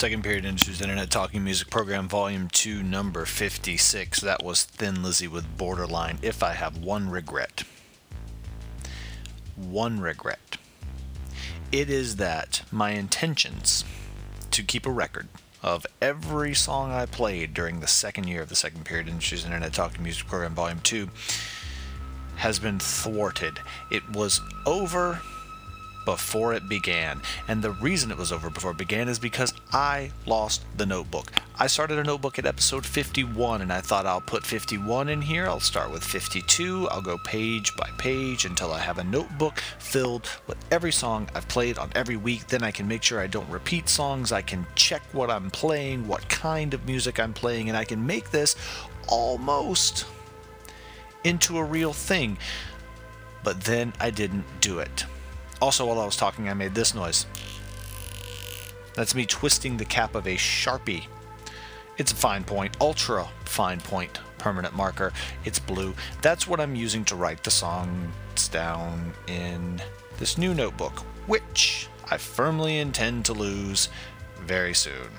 Second Period Industries Internet Talking Music Program, Volume 2, Number 56. That was Thin Lizzy with Borderline. If I have one regret, one regret, it is that my intentions to keep a record of every song I played during the second year of the Second Period Industries Internet Talking Music Program, Volume 2, has been thwarted. It was over before it began. And the reason it was over before it began is because I lost the notebook. I started a notebook at episode 51 and I thought I'll put 51 in here. I'll start with 52. I'll go page by page until I have a notebook filled with every song I've played on every week. Then I can make sure I don't repeat songs. I can check what I'm playing, what kind of music I'm playing, and I can make this almost into a real thing. But then I didn't do it. Also, while I was talking, I made this noise. That's me twisting the cap of a Sharpie It's a fine point, ultra fine point permanent marker. It's blue. That's what I'm using to write the songs down in this new notebook, which I firmly intend to lose very soon.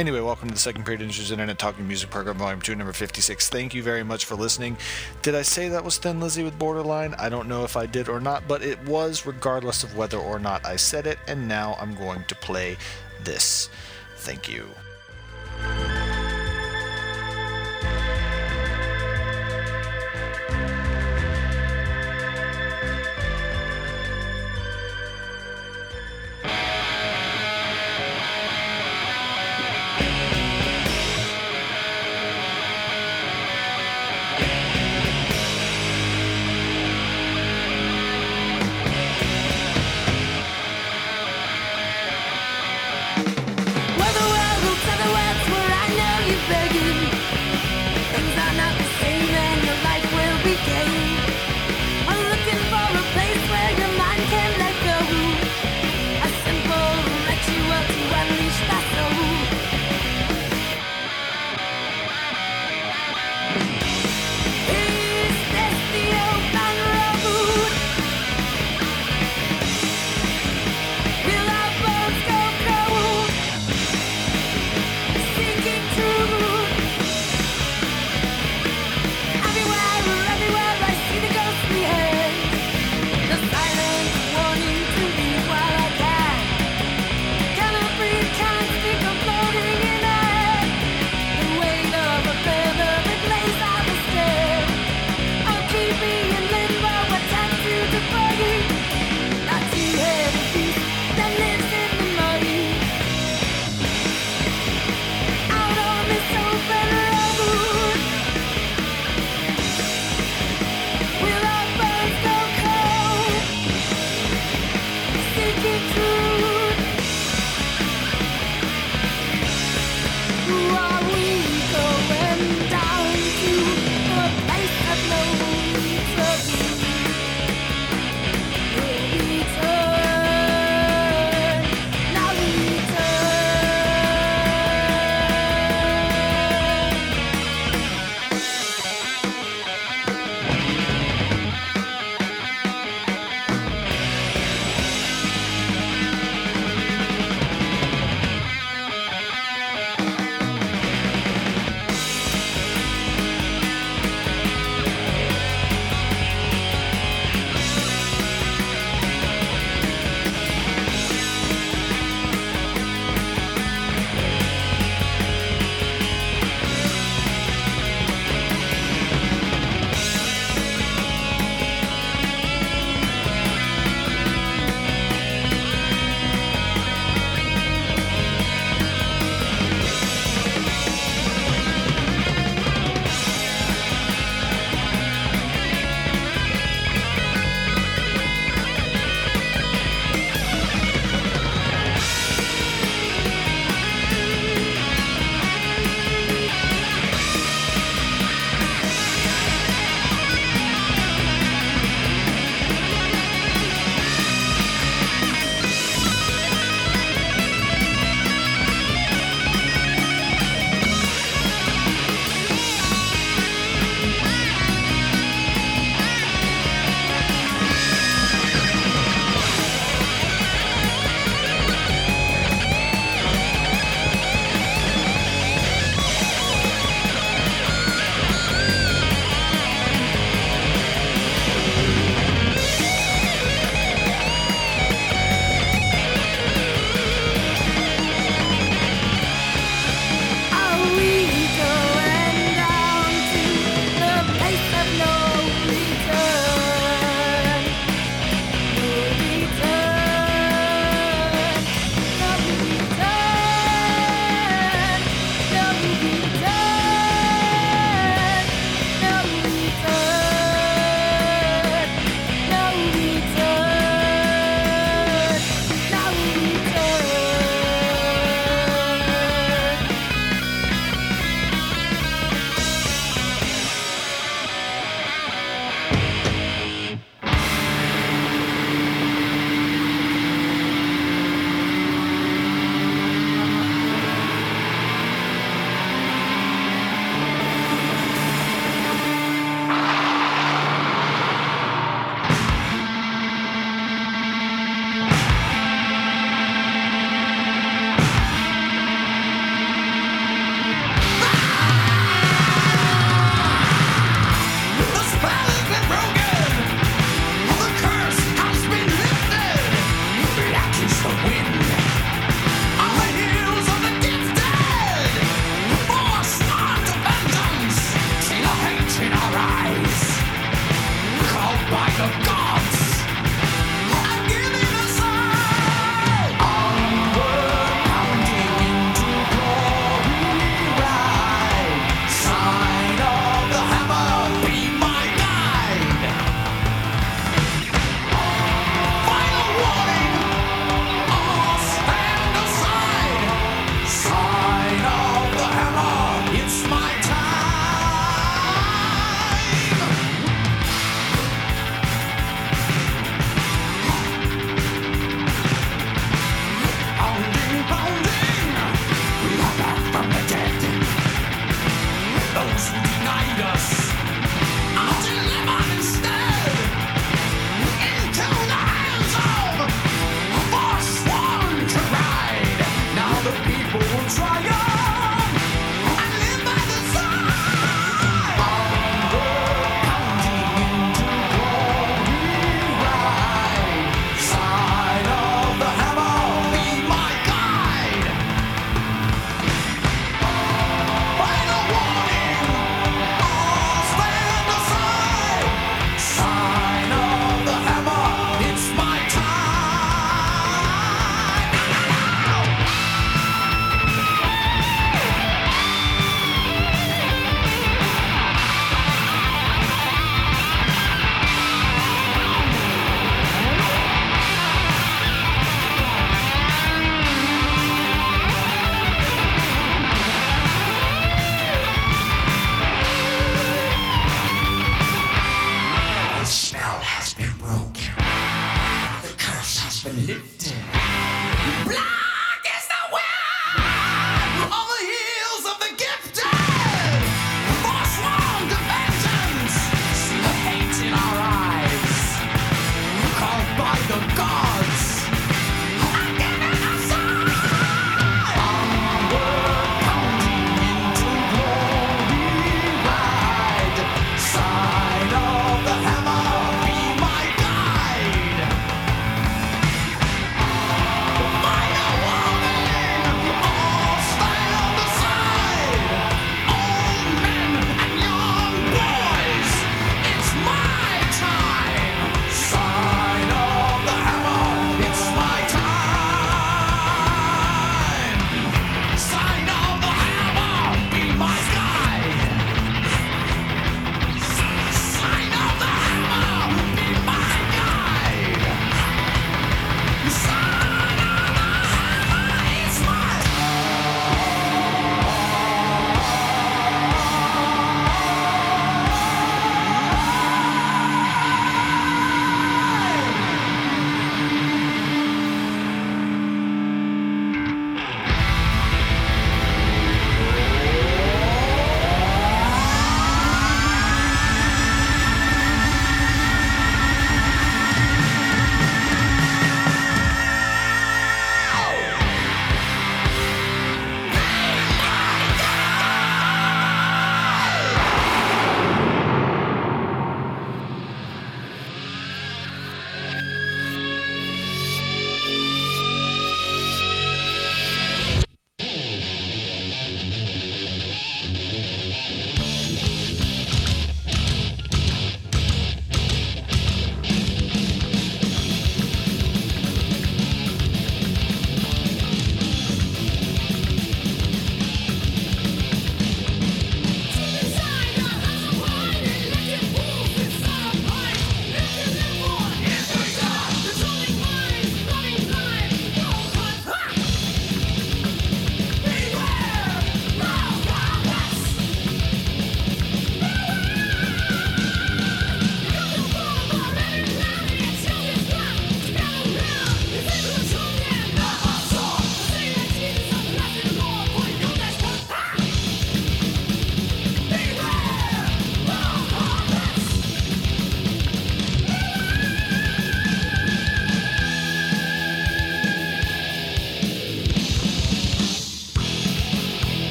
Anyway, welcome to the second period Industries Internet Talking Music Program, Volume 2, number 56. Thank you very much for listening. Did I say that was Thin Lizzy with Borderline? I don't know if I did or not, but it was regardless of whether or not I said it, and now I'm going to play this. Thank you.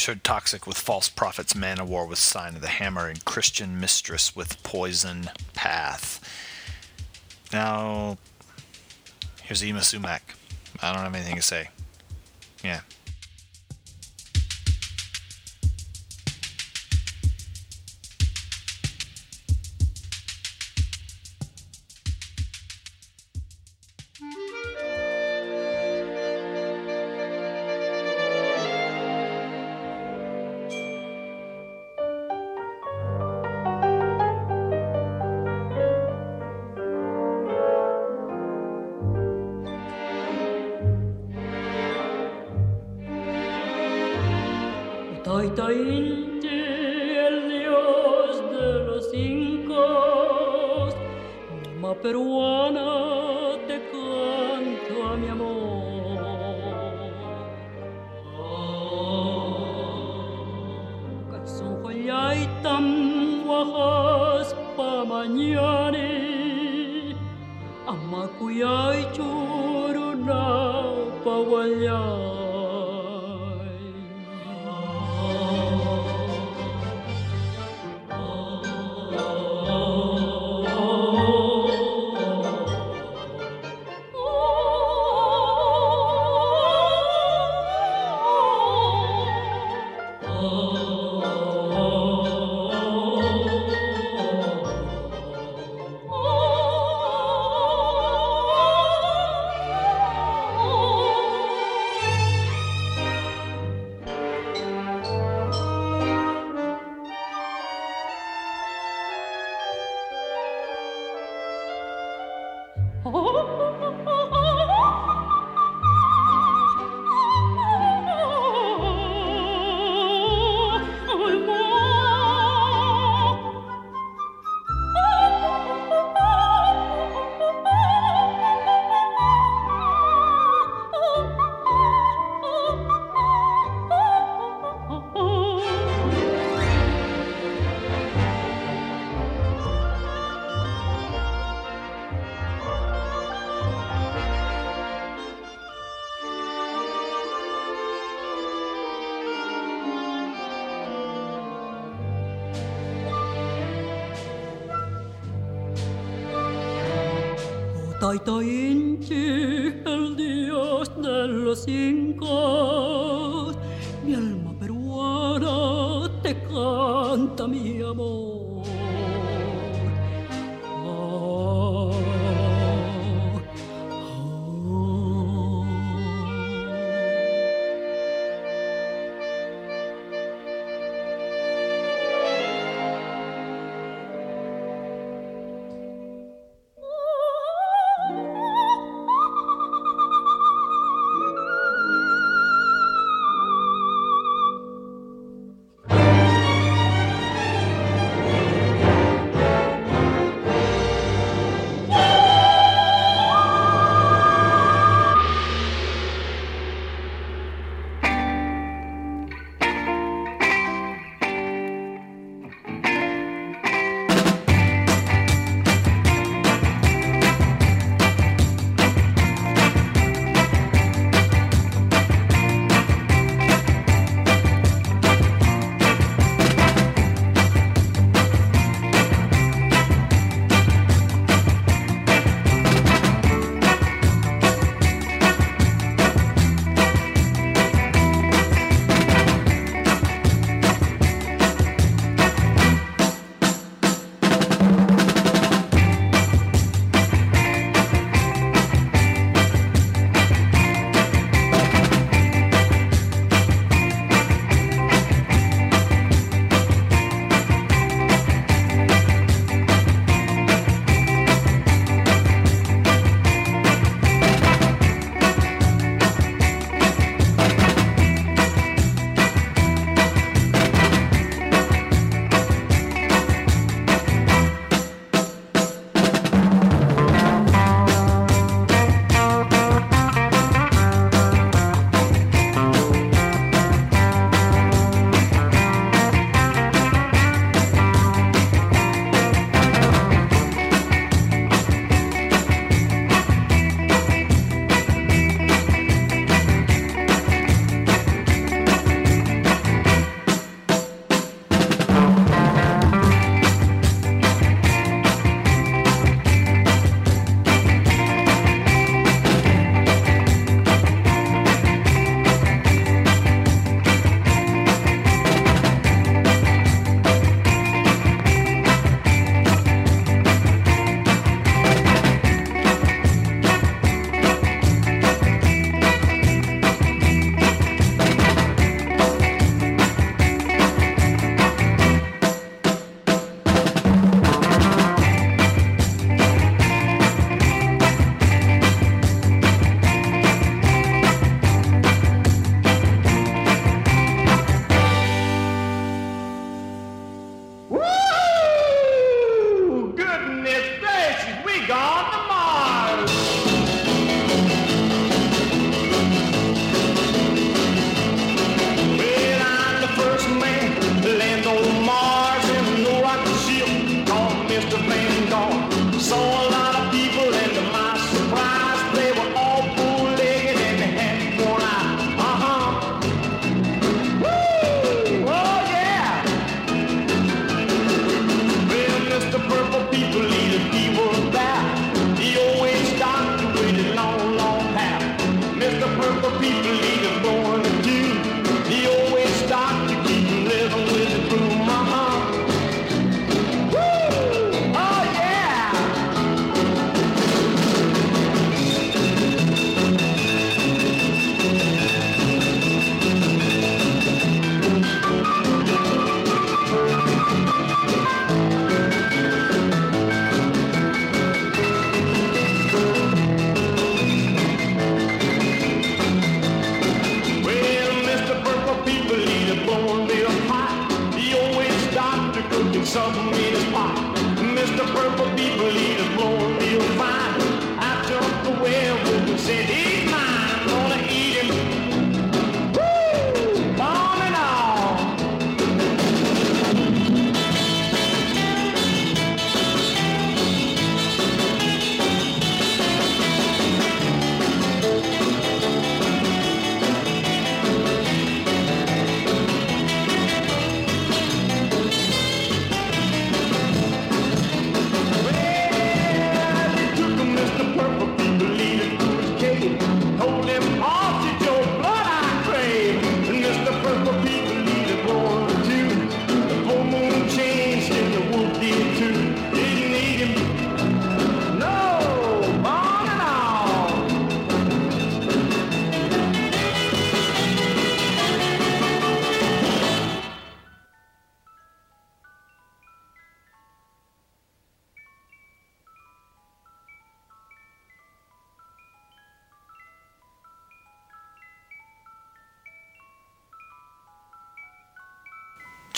Toxic with False Prophets, Manowar with Sign of the Hammer, and Christian Mistress with Poison Path. Now, here's Yma Sumac. I don't have anything to say. Yeah. Tôi 處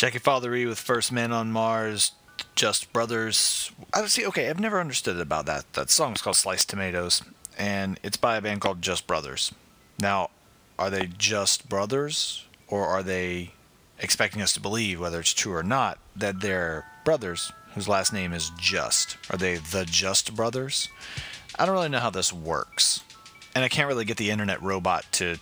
Jackie Fothery with First Man on Mars, Just Brothers. I see. Okay, I've never understood about that. That song is called Sliced Tomatoes, and it's by a band called Just Brothers. Now, are they just brothers, or are they expecting us to believe, whether it's true or not, that they're brothers whose last name is Just? Are they the Just Brothers? I don't really know how this works, and I can't really get the internet robot to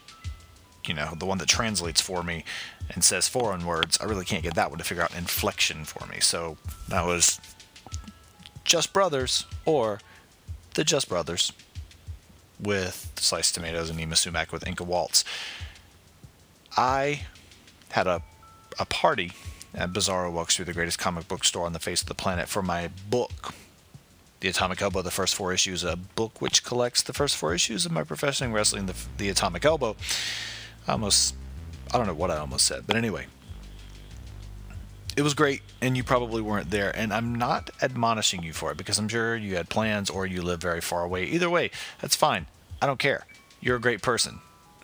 you know, the one that translates for me and says foreign words, I really can't get that one to figure out inflection for me. So that was Just Brothers or The Just Brothers with Sliced Tomatoes and Yma Sumac with Inca Waltz. I had a, a party at Bizarro Wuxtry the greatest comic book store on the face of the planet for my book, The Atomic Elbow, the first four issues, a book which collects the first four issues of my professional wrestling, the, the Atomic Elbow. I almost, I don't know what I almost said, but anyway, it was great, and you probably weren't there. And I'm not admonishing you for it because I'm sure you had plans or you live very far away. Either way, that's fine. I don't care. You're a great person.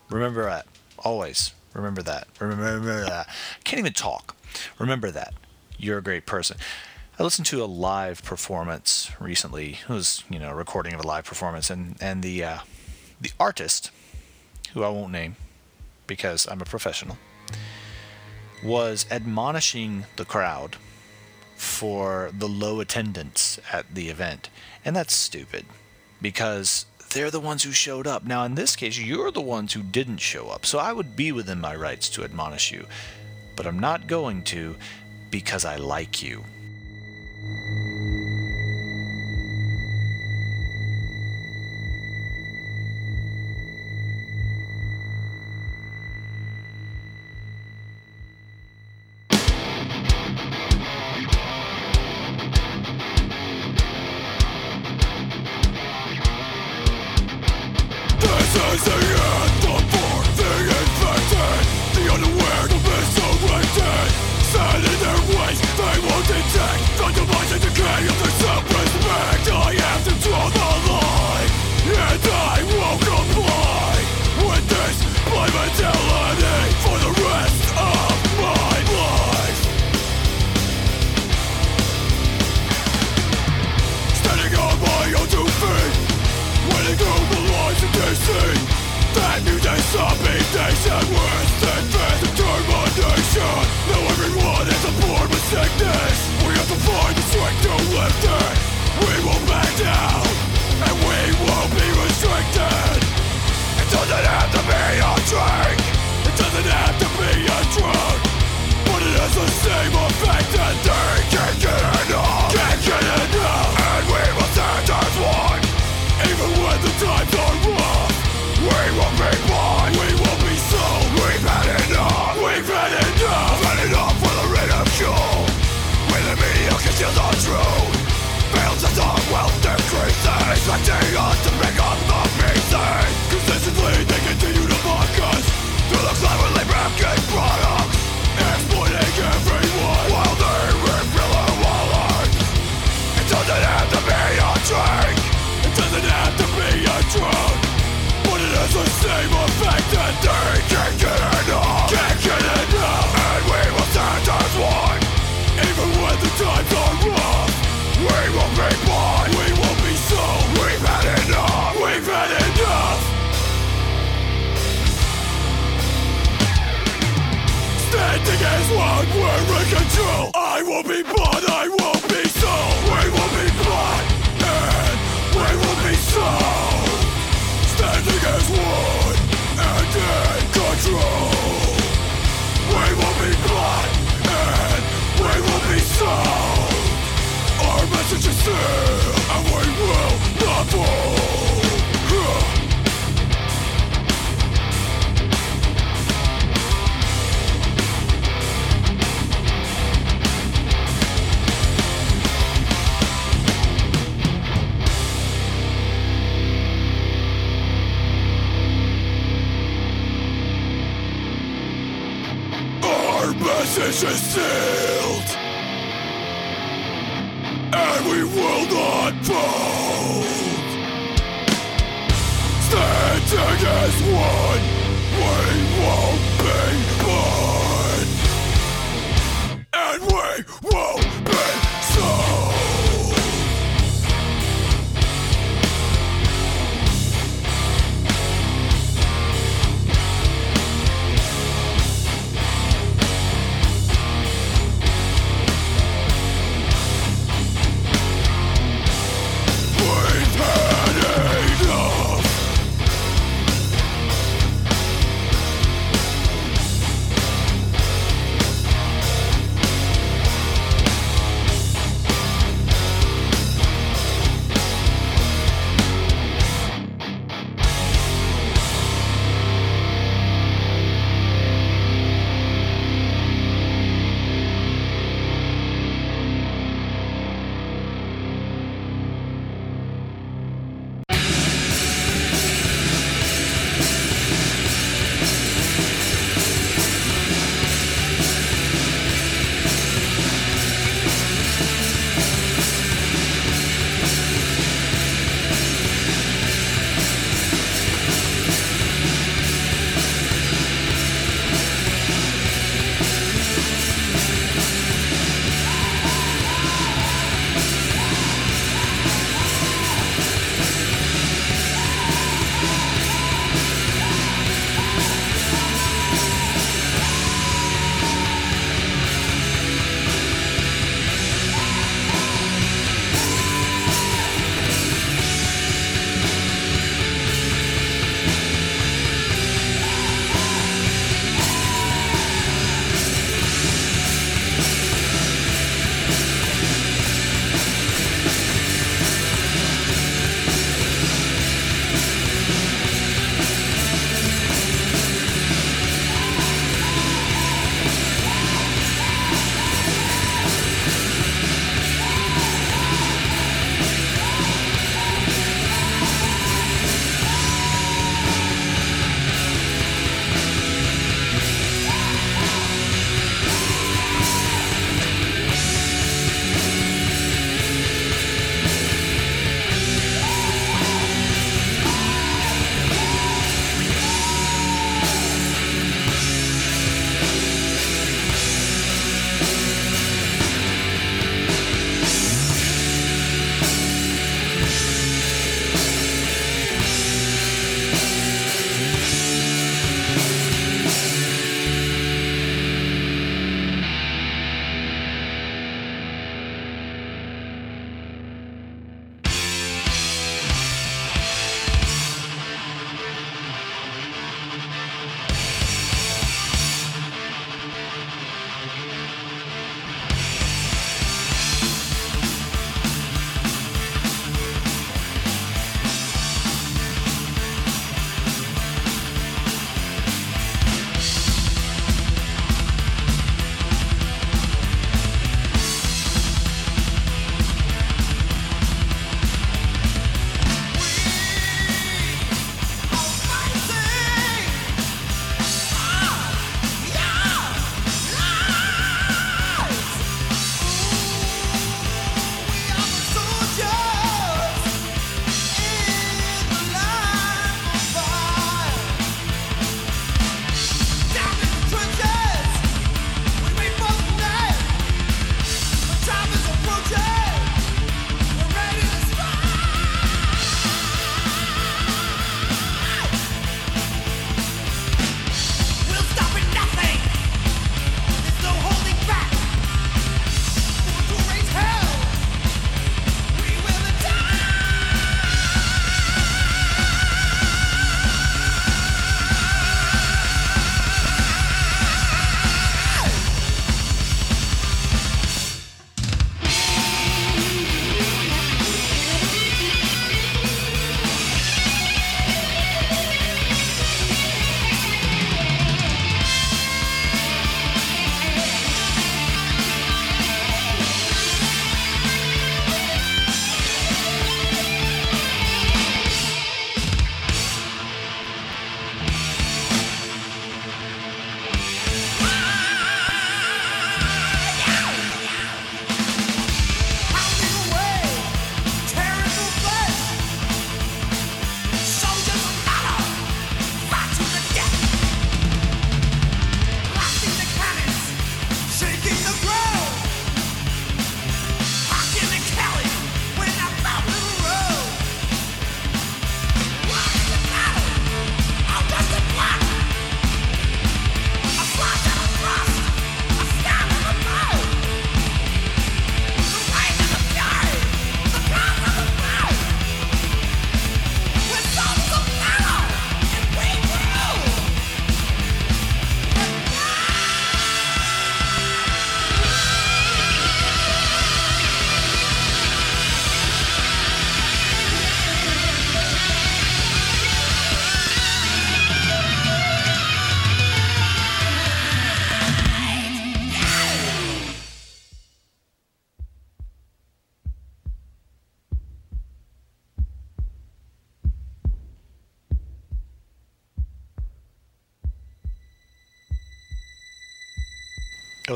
Remember that. Always. Remember that. Remember that. Can't even talk. Remember that. You're a great person. I listened to a live performance recently. It was, you know, a recording of a live performance, and and the uh, the artist, who I won't name, because I'm a professional, was admonishing the crowd for the low attendance at the event. And that's stupid because they're the ones who showed up. Now, in this case, you're the ones who didn't show up. So I would be within my rights to admonish you. But I'm not going to because I like you.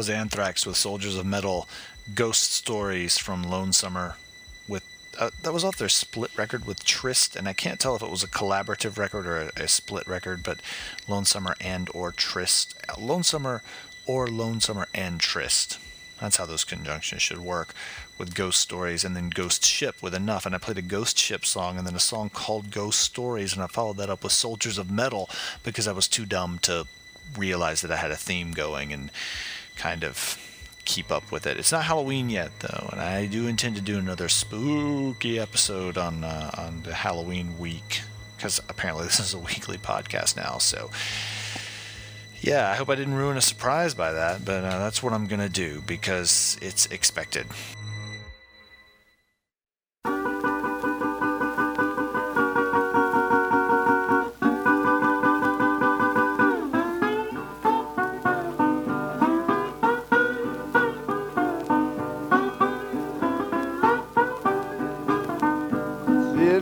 Was Anthrax with Soldiers of Metal, Ghost Stories from Lone Summer. With uh, that was off their split record with Trist, and I can't tell if it was a collaborative record or a, a split record, but Lone Summer and or Trist, Lone Summer or Lone Summer and Trist. That's how those conjunctions should work with Ghost Stories and then Ghost Ship with Enough. And I played a Ghost Ship song and then a song called Ghost Stories. And I followed that up with Soldiers of Metal because I was too dumb to realize that I had a theme going and kind of keep up with it. It's not Halloween yet, though, and I do intend to do another spooky episode on uh, on the Halloween week because apparently this is a weekly podcast now. So yeah, I hope I didn't ruin a surprise by that, but uh, that's what I'm to do because it's expected.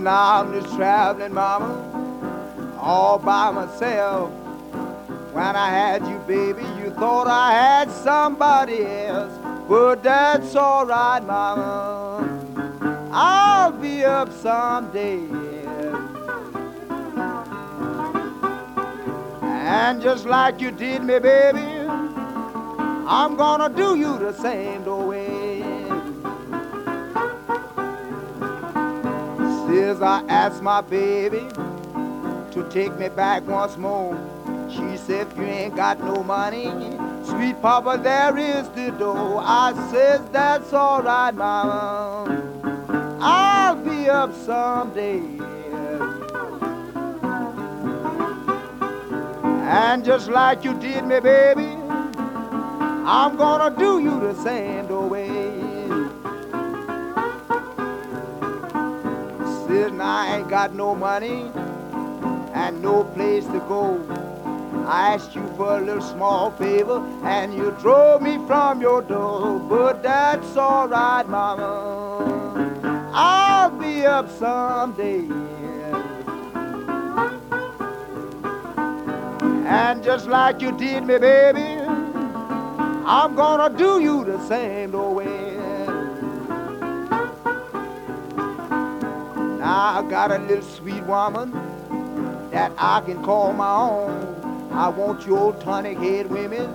Now I'm just traveling, mama, all by myself. When I had you, baby, you thought I had somebody else. But that's alright, mama. I'll be up someday. And just like you did me, baby, I'm gonna do you the same way. Since I asked my baby to take me back once more. She said, if you ain't got no money, sweet papa, there is the door. I says, that's all right, mama. I'll be up someday. And just like you did me, baby, I'm gonna do you the same way. Says, I ain't got no money and no place to go. I asked you for a little small favor, and you drove me from your door. But that's all right, mama. I'll be up someday. And just like you did me, baby, I'm gonna do you the same way. I got a little sweet woman that I can call my own. I want you old tonic head women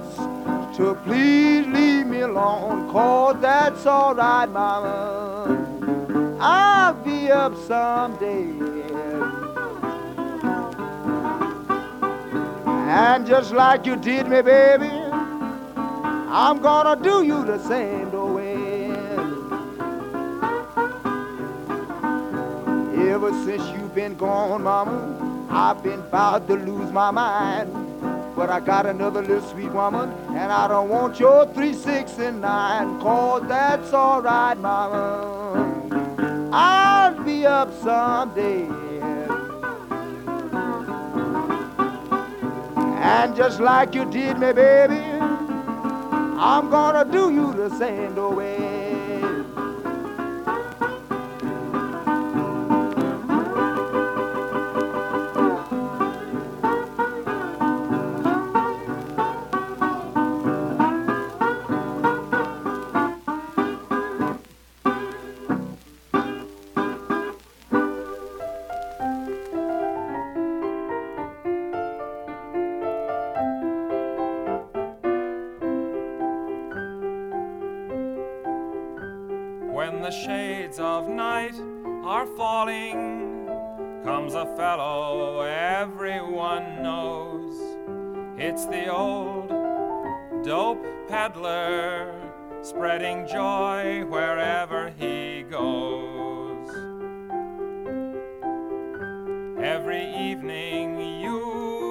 to please leave me alone, cause that's alright, mama. I'll be up someday. And just like you did me, baby, I'm gonna do you the same Ever since you've been gone, mama, I've been about to lose my mind. But I got another little sweet woman, and I don't want your three, six, and nine, cause that's alright, mama. I'll be up someday. And just like you did me, baby, I'm gonna do you the same way. Spreading joy wherever he goes. Every evening you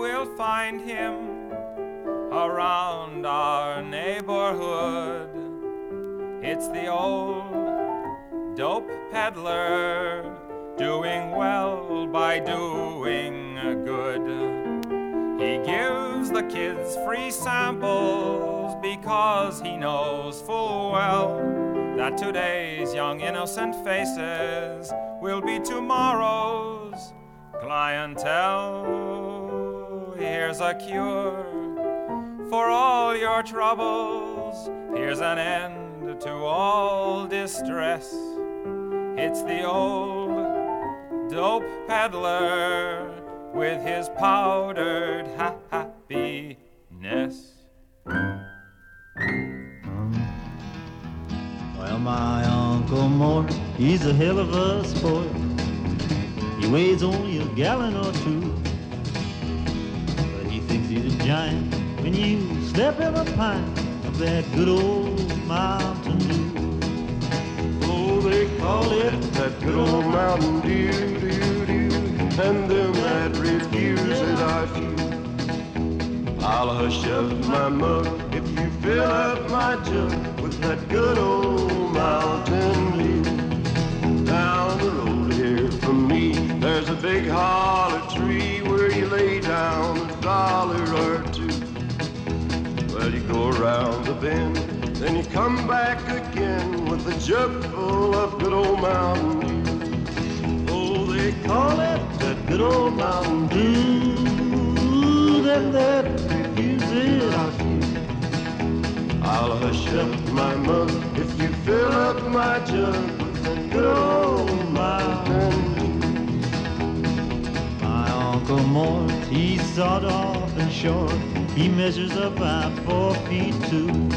will find him around our neighborhood. It's the old dope peddler doing well by doing good. He gives the kids free samples because he knows full well that today's young innocent faces will be tomorrow's clientele. Here's a cure for all your troubles. Here's an end to all distress. It's the old dope peddler with his powdered happiness. Well, my Uncle Mort, he's a hell of a sport. He weighs only a gallon or two. But he thinks he's a giant when you step in a pint of that good old Mountain Dew. Call it that good old Mountain Dew, dew, dew, and them that refuse it I few. I'll hush up my mug if you fill up my jug with that good old Mountain Dew. Down the road here from me, there's a big holler tree where you lay down a dollar or two. Well, you go around the bend, then you come back again with a jug full of good old Mountain Dew. Oh, they call it that good old Mountain Dew. Them that refuse it. I'll hush up my mug if you fill up my jug with that good old Mountain. My Uncle Mort, he's sawed off and short. He measures about four feet two.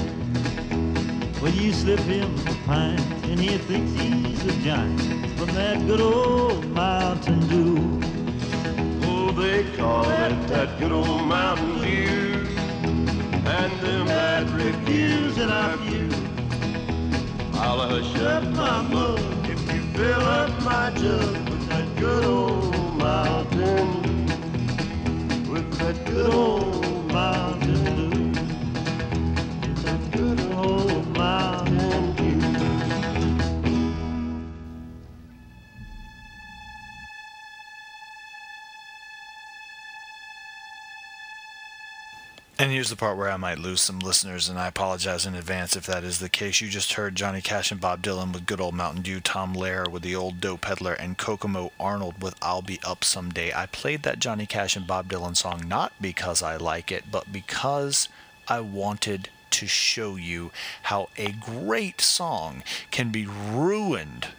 When you slip him a pint, and he thinks he's a giant from that good old Mountain Dew. Oh, they call it that good old Mountain Dew. And them that refuse it I few. I'll hush up my mug if you fill up my jug with that good old Mountain. With that good old Mountain And here's the part where I might lose some listeners, and I apologize in advance if that is the case. You just heard Johnny Cash and Bob Dylan with Good Old Mountain Dew, Tom Lehrer with The Old Dope Peddler, and Kokomo Arnold with I'll Be Up Someday. I played that Johnny Cash and Bob Dylan song not because I like it, but because I wanted to show you how a great song can be ruined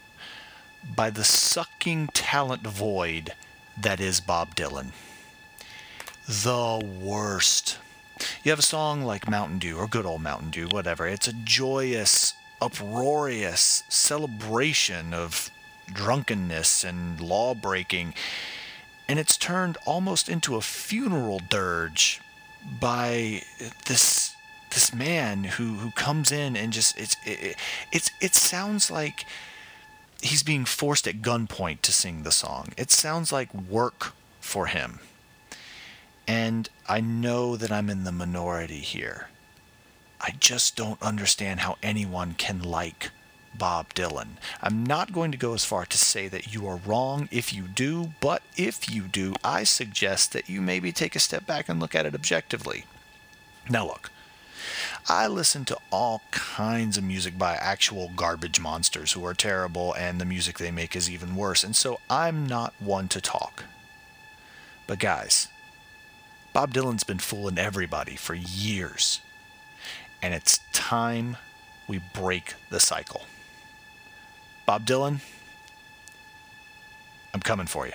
by the sucking talent void that is Bob Dylan. The worst. You have a song like Mountain Dew or Good Old Mountain Dew, whatever. It's a joyous, uproarious celebration of drunkenness and law breaking. And it's turned almost into a funeral dirge by this this man who, who comes in and just it's it, it's it sounds like he's being forced at gunpoint to sing the song. It sounds like work for him. And I know that I'm in the minority here. I just don't understand how anyone can like Bob Dylan. I'm not going to go as far to say that you are wrong if you do, but if you do, I suggest that you maybe take a step back and look at it objectively. Now, look, I listen to all kinds of music by actual garbage monsters who are terrible, and the music they make is even worse, and so I'm not one to talk. But, guys, Bob Dylan's been fooling everybody for years. And it's time we break the cycle. Bob Dylan, I'm coming for you.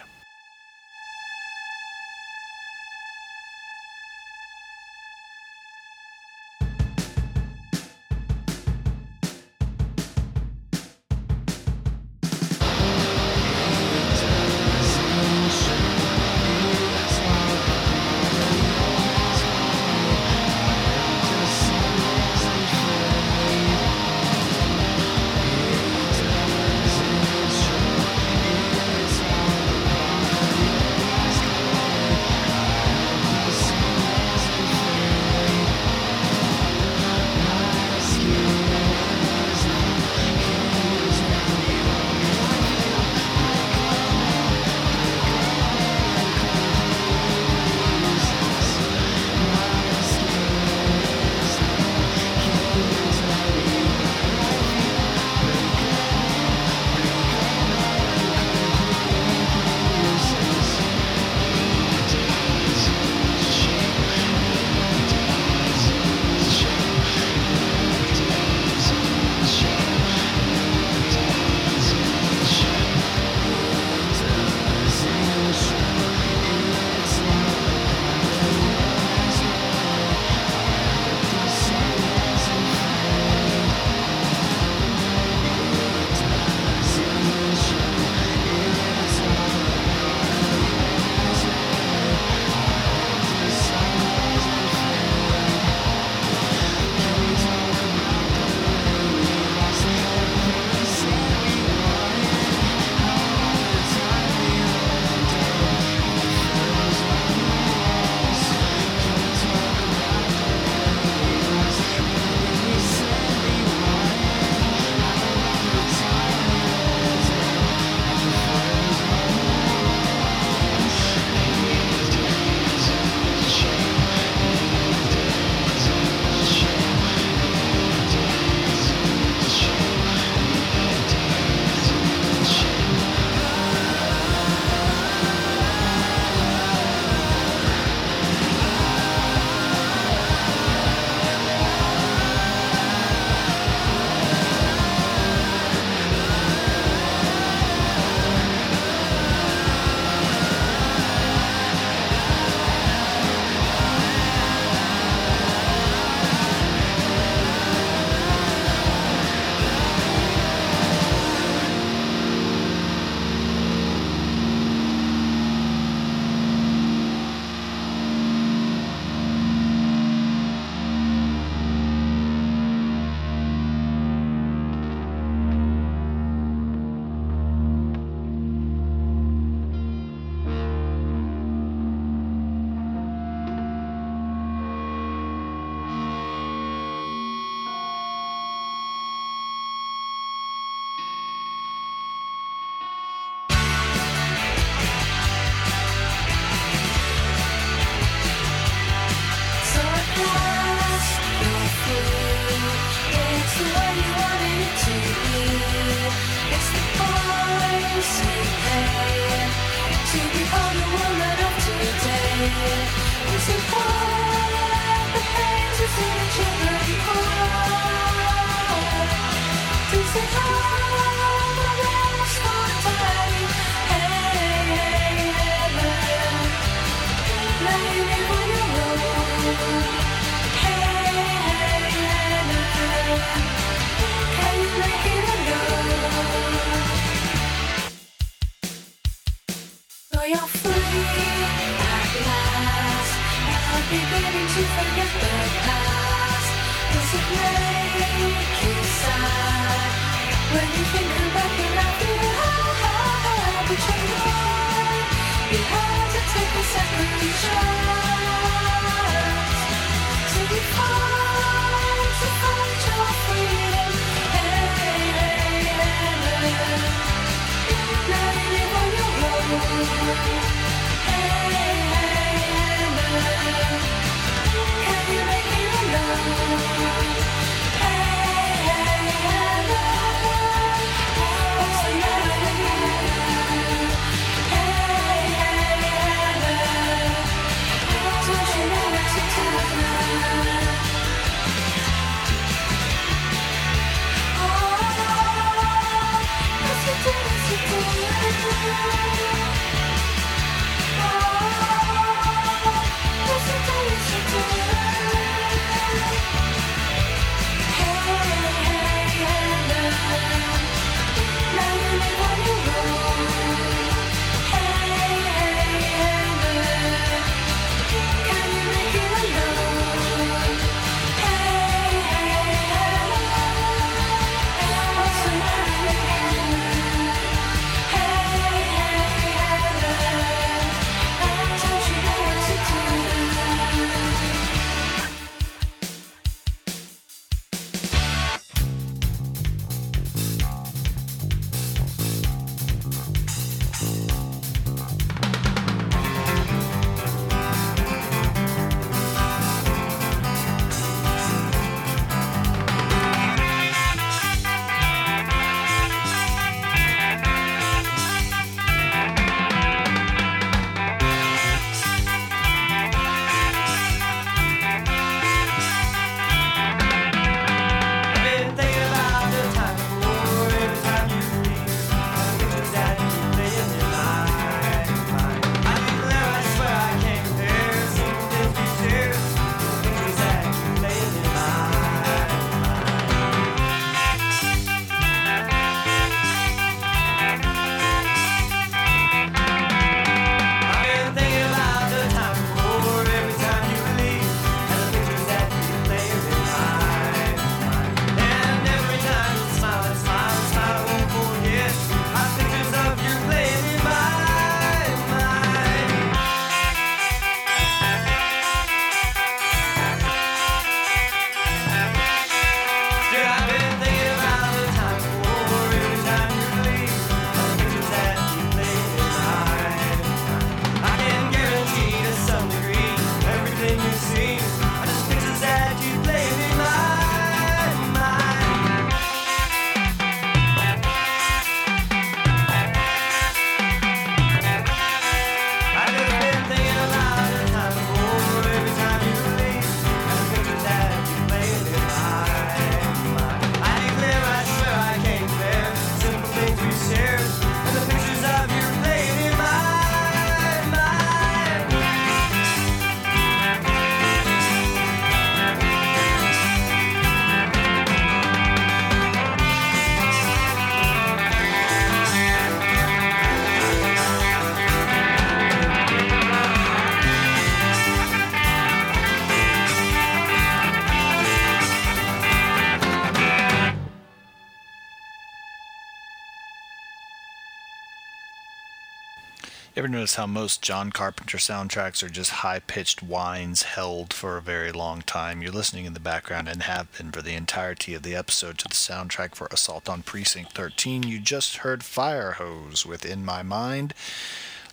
Notice how most John Carpenter soundtracks are just high pitched whines held for a very long time? You're listening in the background and have been for the entirety of the episode to the soundtrack for Assault on Precinct 13. You just heard Fire Hose with In My Mind.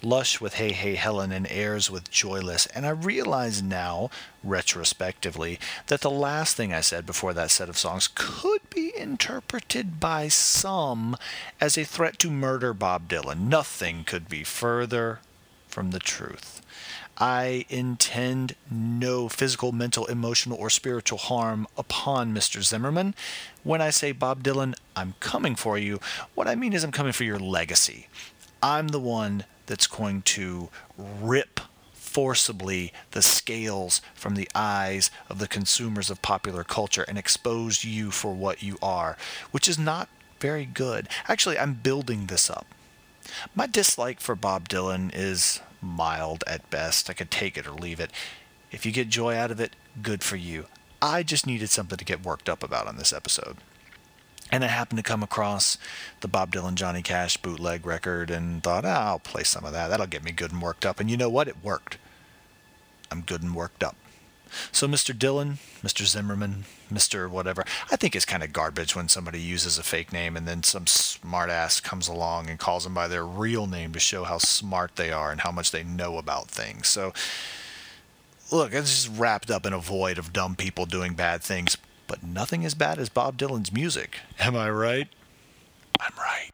Lush with Hey Hey Helen and Airs with Joyless. And I realize now, retrospectively, that the last thing I said before that set of songs could be interpreted by some as a threat to murder Bob Dylan. Nothing could be further from the truth. I intend no physical, mental, emotional, or spiritual harm upon Mr. Zimmerman. When I say Bob Dylan, I'm coming for you. What I mean is, I'm coming for your legacy. I'm the one that's going to rip forcibly the scales from the eyes of the consumers of popular culture and expose you for what you are, which is not very good. Actually, I'm building this up. My dislike for Bob Dylan is mild at best. I could take it or leave it. If you get joy out of it, good for you. I just needed something to get worked up about on this episode. And I happened to come across the Bob Dylan Johnny Cash bootleg record and thought, ah, I'll play some of that. That'll get me good and worked up. And you know what? It worked. I'm good and worked up. So, Mr. Dylan, Mr. Zimmerman, Mr. whatever, I think it's kind of garbage when somebody uses a fake name and then some smartass comes along and calls them by their real name to show how smart they are and how much they know about things. So, look, it's just wrapped up in a void of dumb people doing bad things, but nothing as bad as Bob Dylan's music. Am I right? I'm right.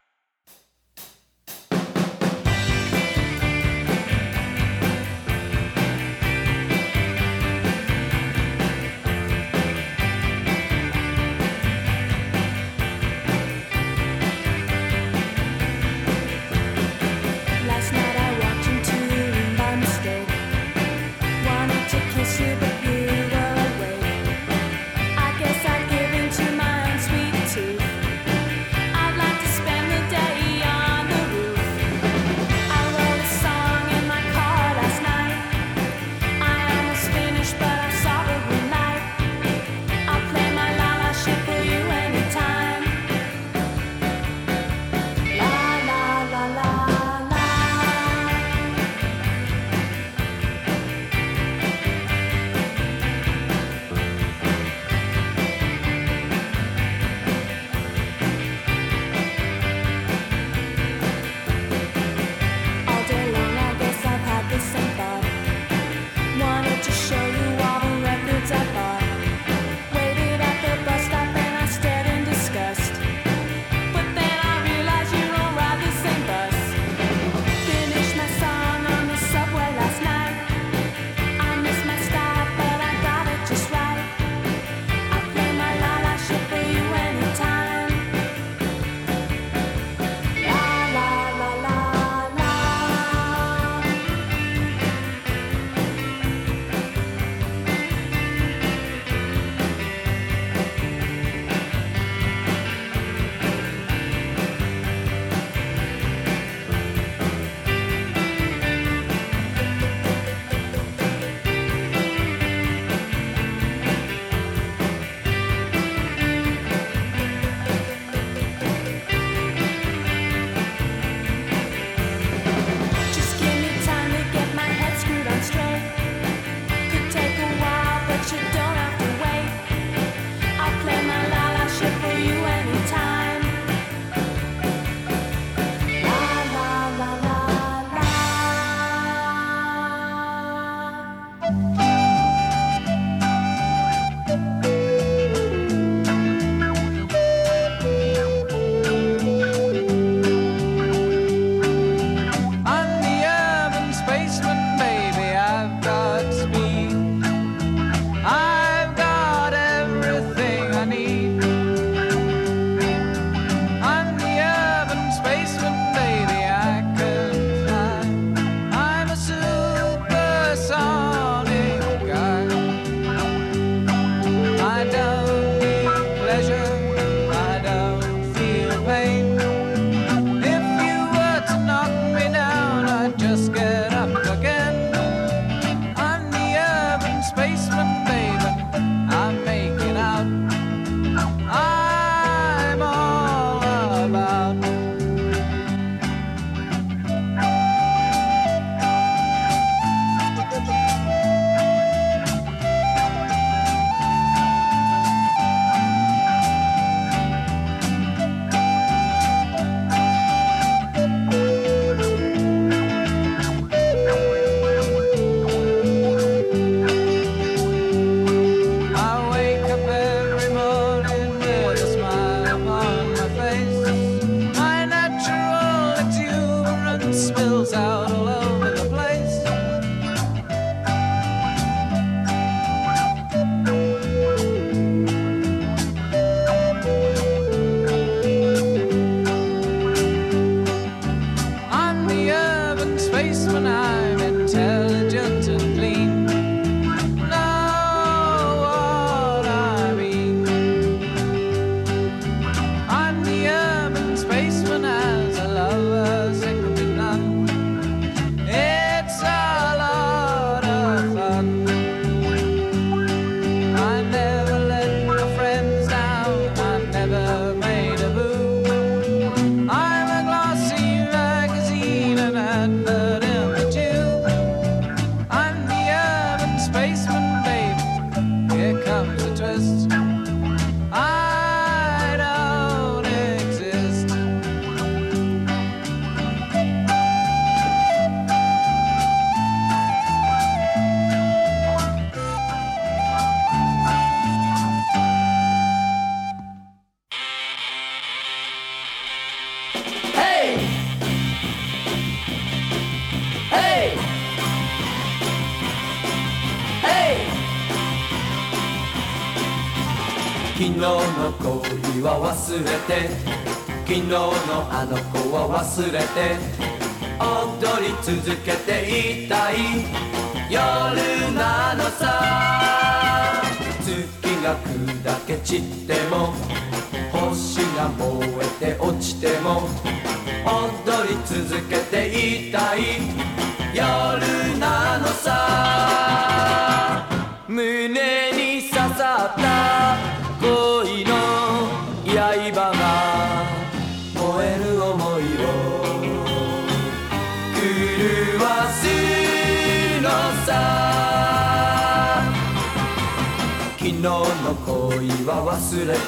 の恋は忘れて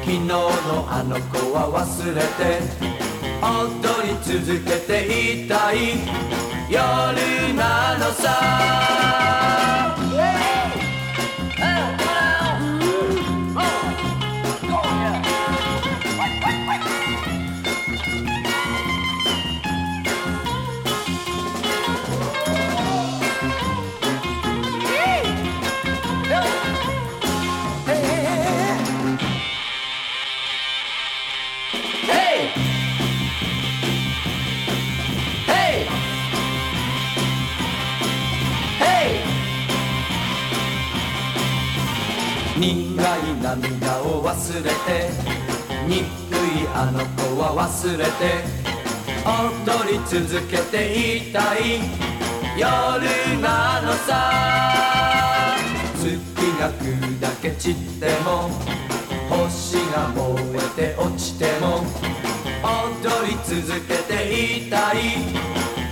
昨日のあの子は忘れて踊り続けていたい。夜なのさ。涙を忘れて憎いあの子は忘れて踊り続けていたい。夜なのさ。月が砕け散っても星が燃えて落ちても踊り続けていたい。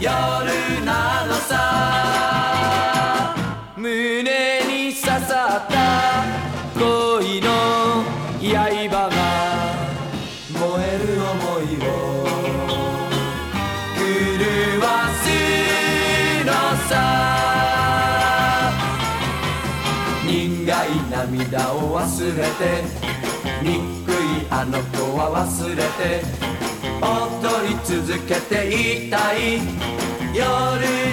夜なのさ。胸さ。苦い涙を忘れて憎いあの子は忘れて踊り続けていたい。夜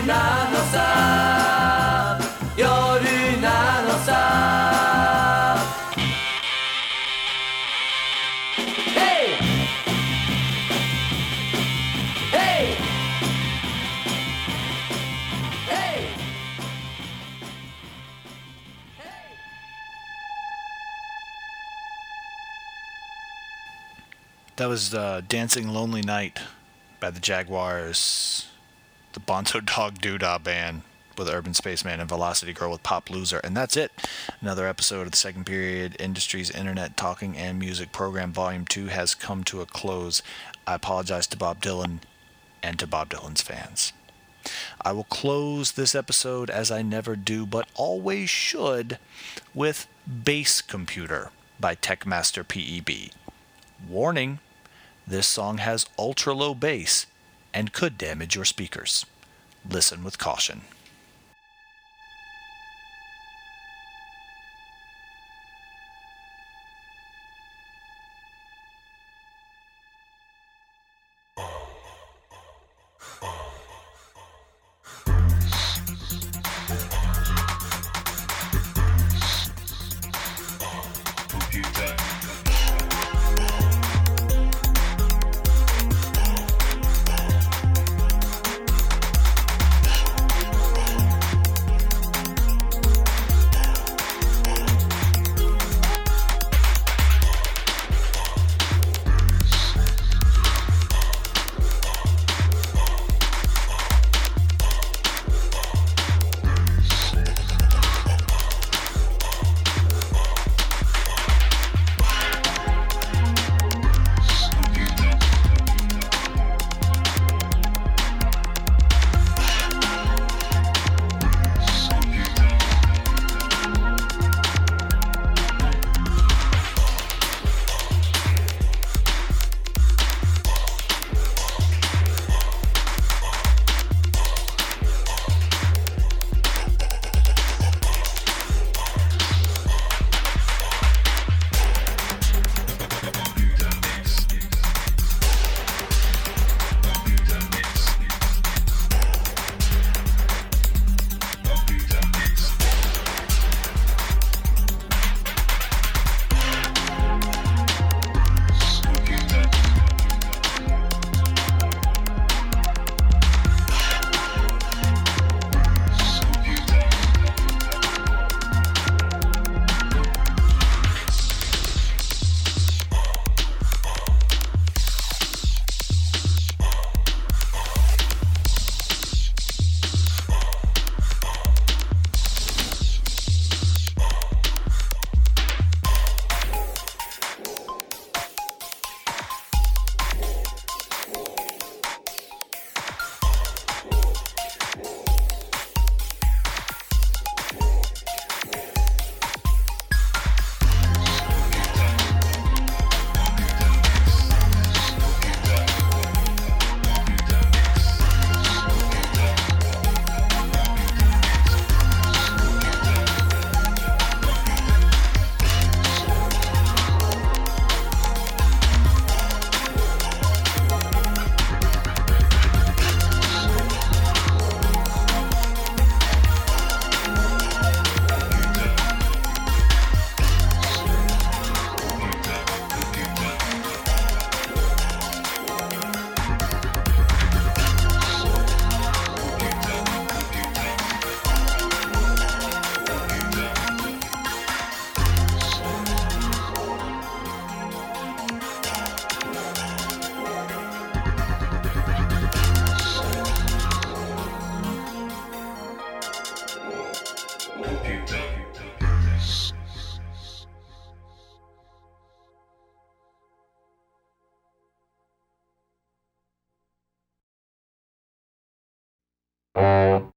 なのさ。夜なのさ。That was uh, Dancing Lonely Night by the Jaguars, the Bonzo Dog Doodah Band with Urban Spaceman and Velocity Girl with Pop Loser. And that's it. Another episode of the Second Period Industries Internet Talking and Music Program Volume 2 has come to a close. I apologize to Bob Dylan and to Bob Dylan's fans. I will close this episode as I never do, but always should, with Bass Computer by Techmaster PEB. Warning this song has ultra low bass and could damage your speakers. Listen with caution.